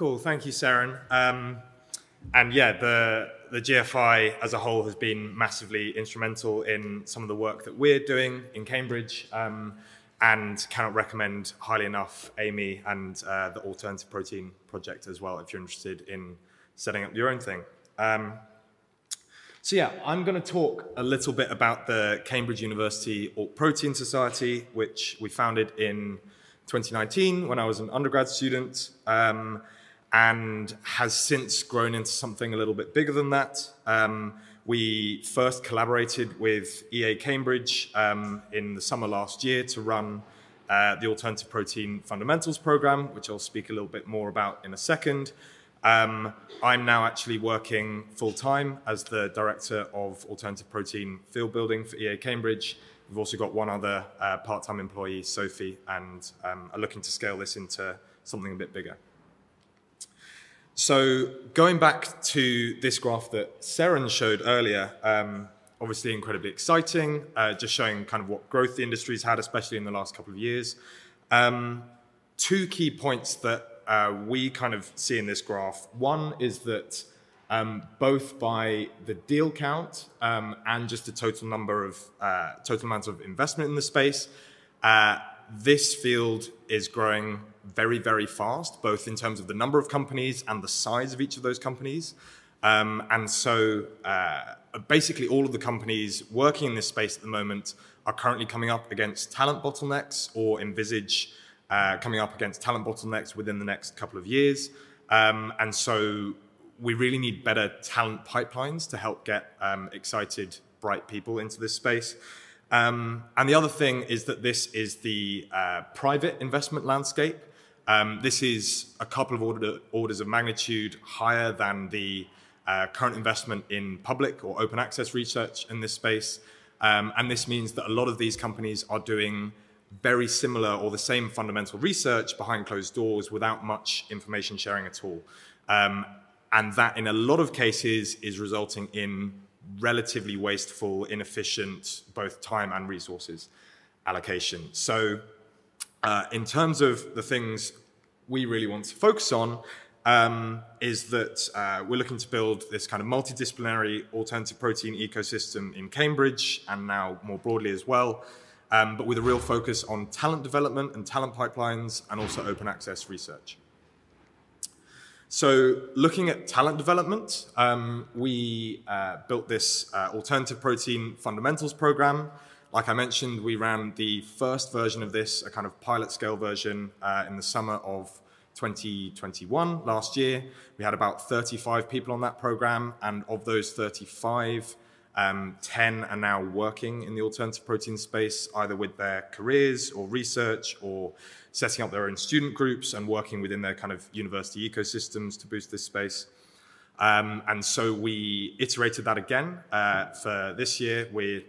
Cool, thank you, Seren. Um, and yeah, the the GFI as a whole has been massively instrumental in some of the work that we're doing in Cambridge, um, and cannot recommend highly enough Amy and uh, the Alternative Protein Project as well if you're interested in setting up your own thing. Um, so yeah, I'm going to talk a little bit about the Cambridge University Alt Protein Society, which we founded in 2019 when I was an undergrad student. Um, and has since grown into something a little bit bigger than that. Um, we first collaborated with EA Cambridge um, in the summer last year to run uh, the Alternative Protein Fundamentals program, which I'll speak a little bit more about in a second. Um, I'm now actually working full time as the director of alternative protein field building for EA Cambridge. We've also got one other uh, part time employee, Sophie, and um, are looking to scale this into something a bit bigger. So going back to this graph that Seren showed earlier, um, obviously incredibly exciting, uh, just showing kind of what growth the industry's had, especially in the last couple of years. Um, two key points that uh, we kind of see in this graph. One is that um, both by the deal count um, and just the total number of uh, total amount of investment in the space, uh, this field is growing very, very fast, both in terms of the number of companies and the size of each of those companies. Um, and so uh, basically all of the companies working in this space at the moment are currently coming up against talent bottlenecks or envisage uh, coming up against talent bottlenecks within the next couple of years. Um, and so we really need better talent pipelines to help get um, excited, bright people into this space. Um, and the other thing is that this is the uh, private investment landscape. Um, this is a couple of order, orders of magnitude higher than the uh, current investment in public or open access research in this space. Um, and this means that a lot of these companies are doing very similar or the same fundamental research behind closed doors without much information sharing at all. Um, and that, in a lot of cases, is resulting in relatively wasteful, inefficient, both time and resources allocation. So, uh, in terms of the things we really want to focus on, um, is that uh, we're looking to build this kind of multidisciplinary alternative protein ecosystem in Cambridge and now more broadly as well, um, but with a real focus on talent development and talent pipelines and also open access research. So, looking at talent development, um, we uh, built this uh, alternative protein fundamentals program. Like I mentioned, we ran the first version of this, a kind of pilot scale version, uh, in the summer of 2021, last year. We had about 35 people on that program, and of those 35, um, 10 are now working in the alternative protein space, either with their careers or research or setting up their own student groups and working within their kind of university ecosystems to boost this space. Um, and so we iterated that again uh, for this year. We're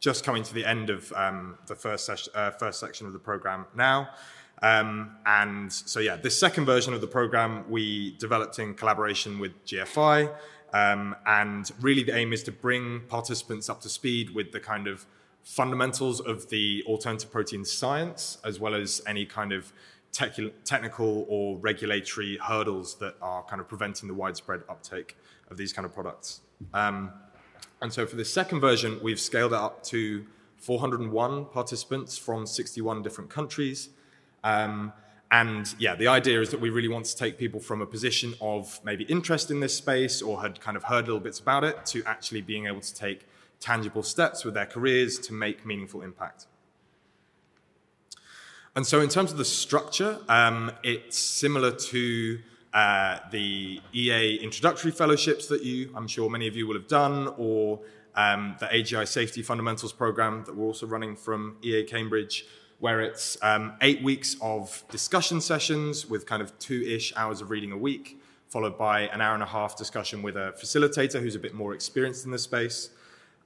just coming to the end of um, the first, ses- uh, first section of the program now. Um, and so, yeah, this second version of the program we developed in collaboration with GFI. Um, and really, the aim is to bring participants up to speed with the kind of fundamentals of the alternative protein science, as well as any kind of technical or regulatory hurdles that are kind of preventing the widespread uptake of these kind of products. Um, and so for the second version, we've scaled it up to 401 participants from 61 different countries. Um, and yeah, the idea is that we really want to take people from a position of maybe interest in this space or had kind of heard little bits about it to actually being able to take tangible steps with their careers to make meaningful impact. And so, in terms of the structure, um, it's similar to uh, the EA introductory fellowships that you, I'm sure many of you will have done, or um, the AGI Safety Fundamentals program that we're also running from EA Cambridge, where it's um, eight weeks of discussion sessions with kind of two ish hours of reading a week, followed by an hour and a half discussion with a facilitator who's a bit more experienced in the space.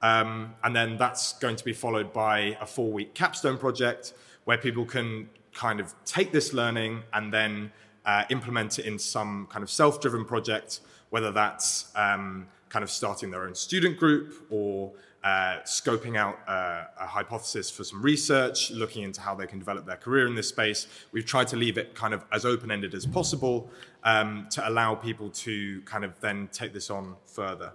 Um, and then that's going to be followed by a four week capstone project where people can kind of take this learning and then uh, implement it in some kind of self driven project, whether that's um, kind of starting their own student group or uh, scoping out uh, a hypothesis for some research, looking into how they can develop their career in this space. We've tried to leave it kind of as open ended as possible um, to allow people to kind of then take this on further.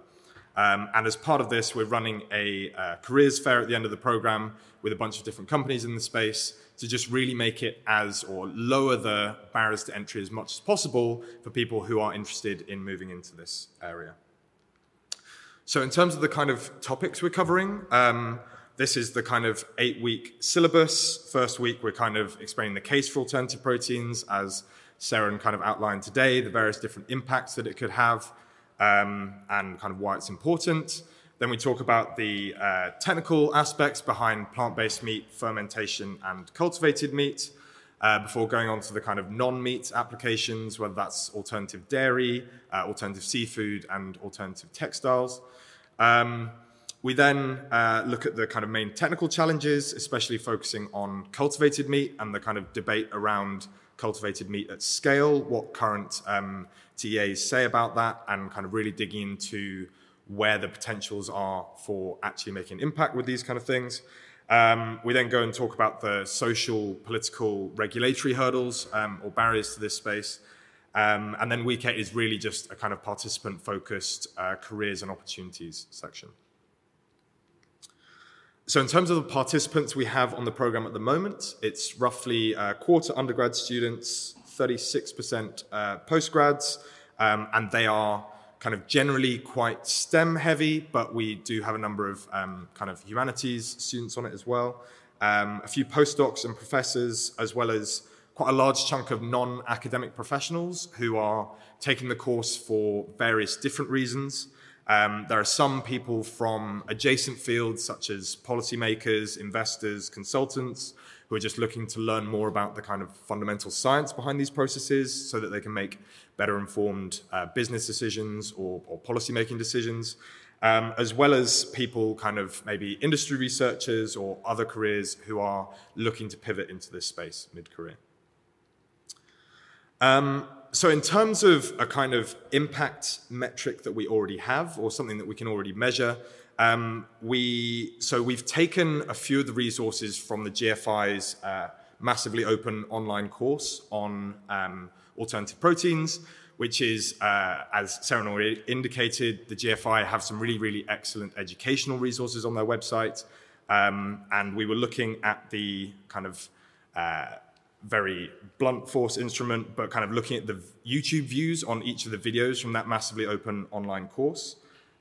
Um, and as part of this, we're running a uh, careers fair at the end of the program with a bunch of different companies in the space to just really make it as or lower the barriers to entry as much as possible for people who are interested in moving into this area. So, in terms of the kind of topics we're covering, um, this is the kind of eight week syllabus. First week, we're kind of explaining the case for alternative proteins, as Seren kind of outlined today, the various different impacts that it could have, um, and kind of why it's important. Then we talk about the uh, technical aspects behind plant based meat, fermentation, and cultivated meat. Uh, before going on to the kind of non-meat applications, whether that's alternative dairy, uh, alternative seafood, and alternative textiles. Um, we then uh, look at the kind of main technical challenges, especially focusing on cultivated meat and the kind of debate around cultivated meat at scale, what current um, TEAs say about that, and kind of really digging into where the potentials are for actually making impact with these kind of things. Um, we then go and talk about the social, political, regulatory hurdles um, or barriers to this space. Um, and then Week 8 is really just a kind of participant focused uh, careers and opportunities section. So, in terms of the participants we have on the program at the moment, it's roughly a quarter undergrad students, 36% uh, postgrads, um, and they are kind of generally quite STEM heavy, but we do have a number of um, kind of humanities students on it as well. Um, a few postdocs and professors, as well as quite a large chunk of non academic professionals who are taking the course for various different reasons. Um, there are some people from adjacent fields, such as policymakers, investors, consultants, who are just looking to learn more about the kind of fundamental science behind these processes so that they can make better informed uh, business decisions or, or policy making decisions, um, as well as people kind of maybe industry researchers or other careers who are looking to pivot into this space mid career. Um, so, in terms of a kind of impact metric that we already have or something that we can already measure, um, we, so we've taken a few of the resources from the GFI's uh, massively open online course on um, alternative proteins, which is, uh, as Seren already indicated, the GFI have some really, really excellent educational resources on their website. Um, and we were looking at the kind of uh, very blunt force instrument, but kind of looking at the YouTube views on each of the videos from that massively open online course.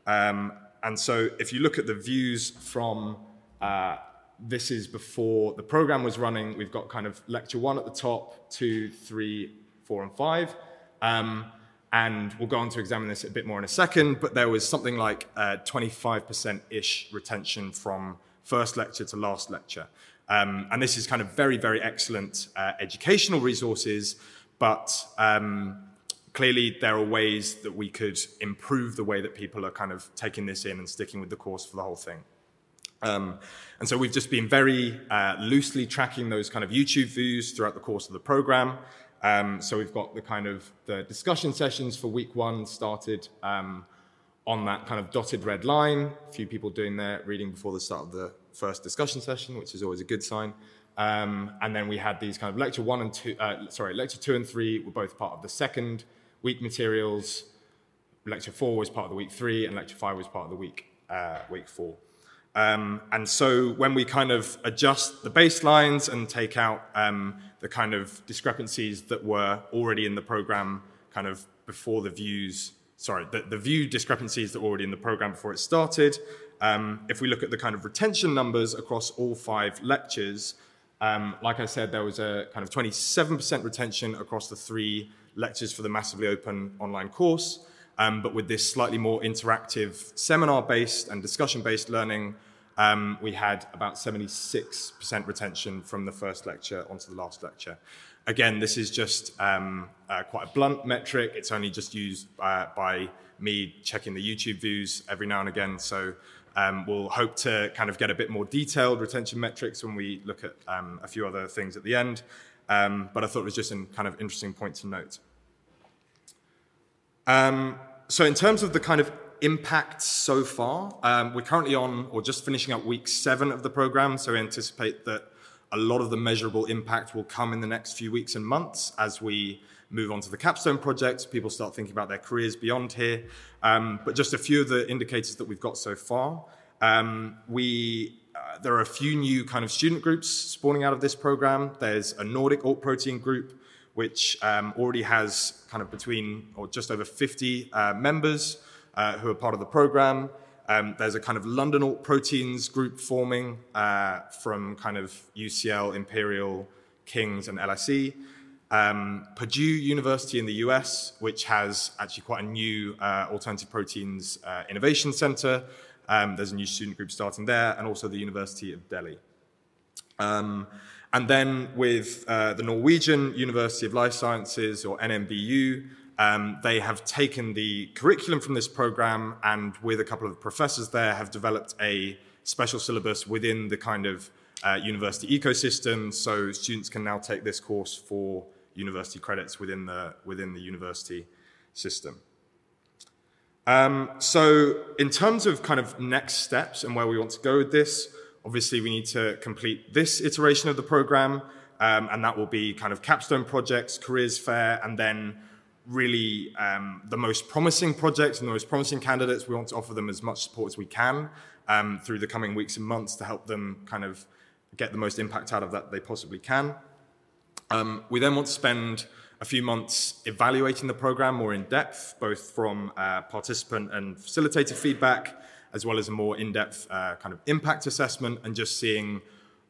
Um, and so if you look at the views from uh, this is before the program was running, we've got kind of lecture one at the top, two, three, four, and five. Um, and we'll go on to examine this a bit more in a second, but there was something like 25% uh, ish retention from first lecture to last lecture. Um, and this is kind of very, very excellent uh, educational resources, but um, clearly there are ways that we could improve the way that people are kind of taking this in and sticking with the course for the whole thing. Um, and so we've just been very uh, loosely tracking those kind of YouTube views throughout the course of the program. Um, so we've got the kind of the discussion sessions for week one started um, on that kind of dotted red line. A few people doing their reading before the start of the first discussion session, which is always a good sign. Um, and then we had these kind of lecture one and two, uh, sorry, lecture two and three were both part of the second week materials. Lecture four was part of the week three, and lecture five was part of the week uh, week four. Um, and so when we kind of adjust the baselines and take out um, the kind of discrepancies that were already in the program kind of before the views, sorry, the, the view discrepancies that were already in the program before it started, um, if we look at the kind of retention numbers across all five lectures, um, like I said, there was a kind of 27% retention across the three lectures for the massively open online course. Um, but with this slightly more interactive seminar based and discussion based learning, um, we had about 76% retention from the first lecture onto the last lecture. Again, this is just um, uh, quite a blunt metric. It's only just used uh, by me checking the YouTube views every now and again. So um, we'll hope to kind of get a bit more detailed retention metrics when we look at um, a few other things at the end. Um, but I thought it was just a kind of interesting point to note. Um, so in terms of the kind of impact so far, um, we're currently on or just finishing up week seven of the program, so we anticipate that a lot of the measurable impact will come in the next few weeks and months as we move on to the capstone projects. People start thinking about their careers beyond here. Um, but just a few of the indicators that we've got so far. Um, we uh, there are a few new kind of student groups spawning out of this program. There's a Nordic alt protein group, which um, already has kind of between or just over 50 uh, members uh, who are part of the program. Um, there's a kind of London alt proteins group forming uh, from kind of UCL, Imperial, King's, and LSE. Um, Purdue University in the US, which has actually quite a new uh, alternative proteins innovation center. Um, there's a new student group starting there, and also the University of Delhi. Um, and then with uh, the Norwegian University of Life Sciences, or NMBU, um, they have taken the curriculum from this program and, with a couple of professors there, have developed a special syllabus within the kind of uh, university ecosystem. So students can now take this course for university credits within the within the university system. Um, so, in terms of kind of next steps and where we want to go with this, obviously we need to complete this iteration of the program, um, and that will be kind of capstone projects, careers fair, and then really um, the most promising projects and the most promising candidates. We want to offer them as much support as we can um, through the coming weeks and months to help them kind of get the most impact out of that they possibly can. Um, we then want to spend a few months evaluating the program more in depth, both from uh, participant and facilitator feedback, as well as a more in depth uh, kind of impact assessment and just seeing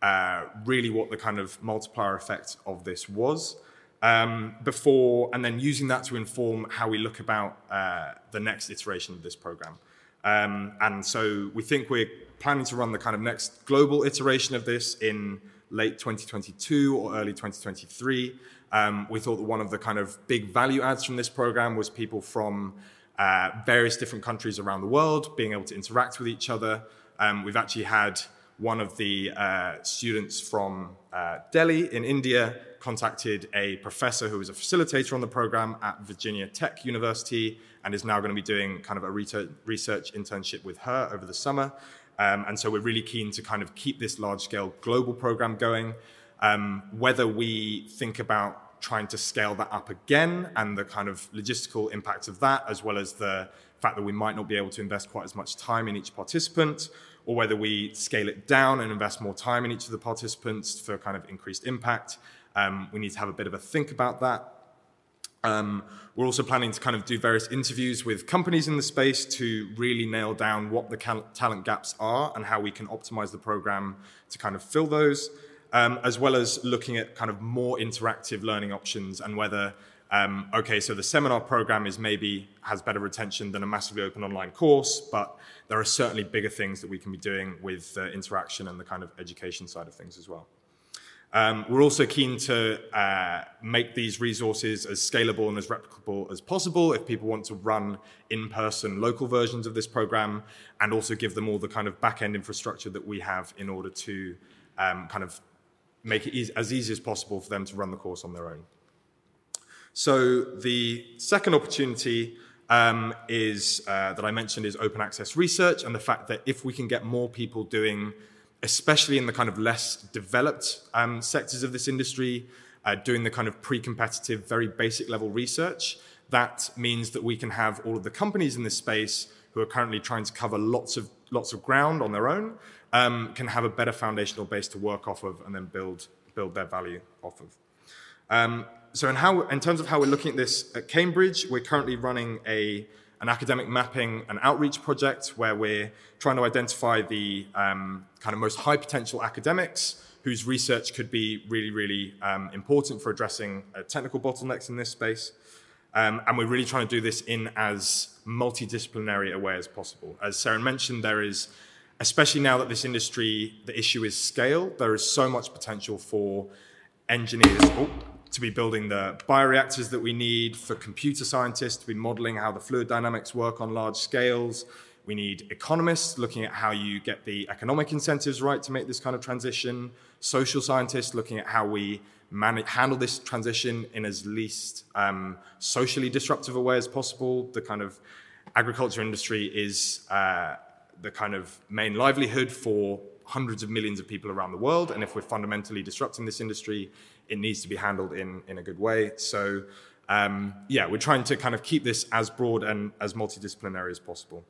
uh, really what the kind of multiplier effect of this was um, before, and then using that to inform how we look about uh, the next iteration of this program. Um, and so we think we're planning to run the kind of next global iteration of this in late 2022 or early 2023. Um, we thought that one of the kind of big value adds from this program was people from uh, various different countries around the world being able to interact with each other. Um, we've actually had one of the uh, students from uh, Delhi in India contacted a professor who was a facilitator on the program at Virginia Tech University and is now going to be doing kind of a research internship with her over the summer. Um, and so we're really keen to kind of keep this large scale global program going. Um, whether we think about trying to scale that up again and the kind of logistical impact of that, as well as the fact that we might not be able to invest quite as much time in each participant, or whether we scale it down and invest more time in each of the participants for kind of increased impact. Um, we need to have a bit of a think about that. Um, we're also planning to kind of do various interviews with companies in the space to really nail down what the talent gaps are and how we can optimize the program to kind of fill those, um, as well as looking at kind of more interactive learning options and whether, um, okay, so the seminar program is maybe has better retention than a massively open online course, but there are certainly bigger things that we can be doing with uh, interaction and the kind of education side of things as well. Um, we're also keen to uh, make these resources as scalable and as replicable as possible if people want to run in-person local versions of this program and also give them all the kind of back-end infrastructure that we have in order to um, kind of make it e- as easy as possible for them to run the course on their own. So the second opportunity um, is uh, that I mentioned is open access research and the fact that if we can get more people doing especially in the kind of less developed um, sectors of this industry, uh, doing the kind of pre-competitive, very basic level research. That means that we can have all of the companies in this space who are currently trying to cover lots of lots of ground on their own um, can have a better foundational base to work off of and then build build their value off of. Um, so, in how in terms of how we're looking at this at Cambridge, we're currently running a an academic mapping and outreach project where we're trying to identify the um, kind of most high potential academics whose research could be really, really um, important for addressing uh, technical bottlenecks in this space. Um, and we're really trying to do this in as multidisciplinary a way as possible. As Seren mentioned, there is, especially now that this industry, the issue is scale, there is so much potential for engineers. Oh, to be building the bioreactors that we need, for computer scientists to be modeling how the fluid dynamics work on large scales. We need economists looking at how you get the economic incentives right to make this kind of transition, social scientists looking at how we manage, handle this transition in as least um, socially disruptive a way as possible, the kind of agriculture industry is uh, the kind of main livelihood for hundreds of millions of people around the world. And if we're fundamentally disrupting this industry, it needs to be handled in, in a good way. So, um, yeah, we're trying to kind of keep this as broad and as multidisciplinary as possible.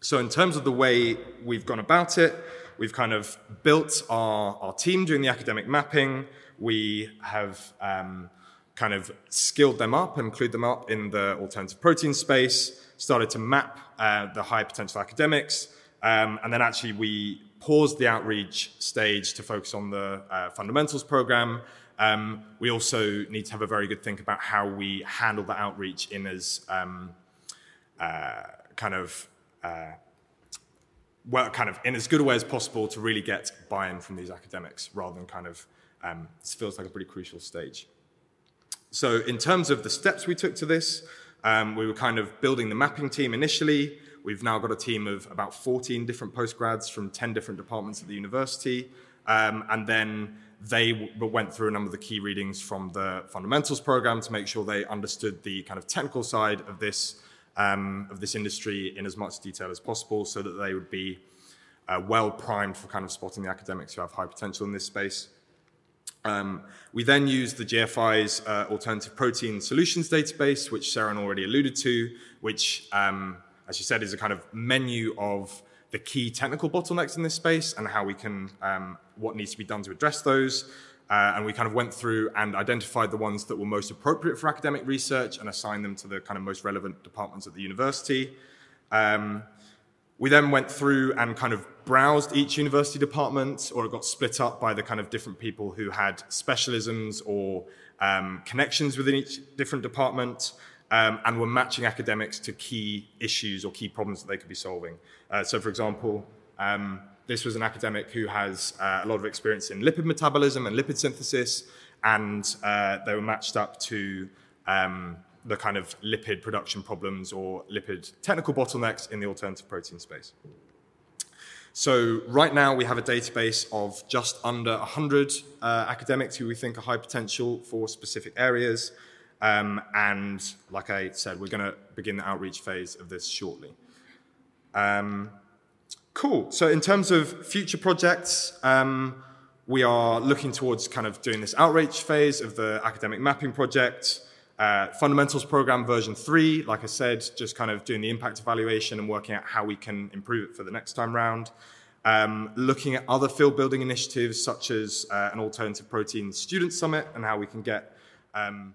So, in terms of the way we've gone about it, we've kind of built our, our team doing the academic mapping. We have um, kind of skilled them up and clued them up in the alternative protein space, started to map uh, the high potential academics, um, and then actually we paused the outreach stage to focus on the uh, fundamentals program. Um, we also need to have a very good think about how we handle the outreach in as um, uh, kind of uh, well, kind of in as good a way as possible to really get buy-in from these academics, rather than kind of um, this feels like a pretty crucial stage. So, in terms of the steps we took to this, um, we were kind of building the mapping team initially. We've now got a team of about 14 different postgrads from 10 different departments at the university, um, and then they w- went through a number of the key readings from the fundamentals program to make sure they understood the kind of technical side of this um, of this industry in as much detail as possible so that they would be uh, well primed for kind of spotting the academics who have high potential in this space. Um, we then used the GFI's uh, alternative protein solutions database, which Seren already alluded to, which, um, as you said, is a kind of menu of the key technical bottlenecks in this space and how we can, um, what needs to be done to address those. Uh, and we kind of went through and identified the ones that were most appropriate for academic research and assigned them to the kind of most relevant departments at the university. Um, we then went through and kind of browsed each university department, or it got split up by the kind of different people who had specialisms or um, connections within each different department, um, and were matching academics to key issues or key problems that they could be solving. Uh, so, for example, um, this was an academic who has uh, a lot of experience in lipid metabolism and lipid synthesis, and uh, they were matched up to um, the kind of lipid production problems or lipid technical bottlenecks in the alternative protein space. So right now we have a database of just under 100 uh, academics who we think are high potential for specific areas. Um, and like I said, we're going to begin the outreach phase of this shortly. Um, Cool. So in terms of future projects, um, we are looking towards kind of doing this outreach phase of the academic mapping project. Uh, fundamentals program version three, like I said, just kind of doing the impact evaluation and working out how we can improve it for the next time round. Um, looking at other field building initiatives such as uh, an alternative protein student summit and how we can get um,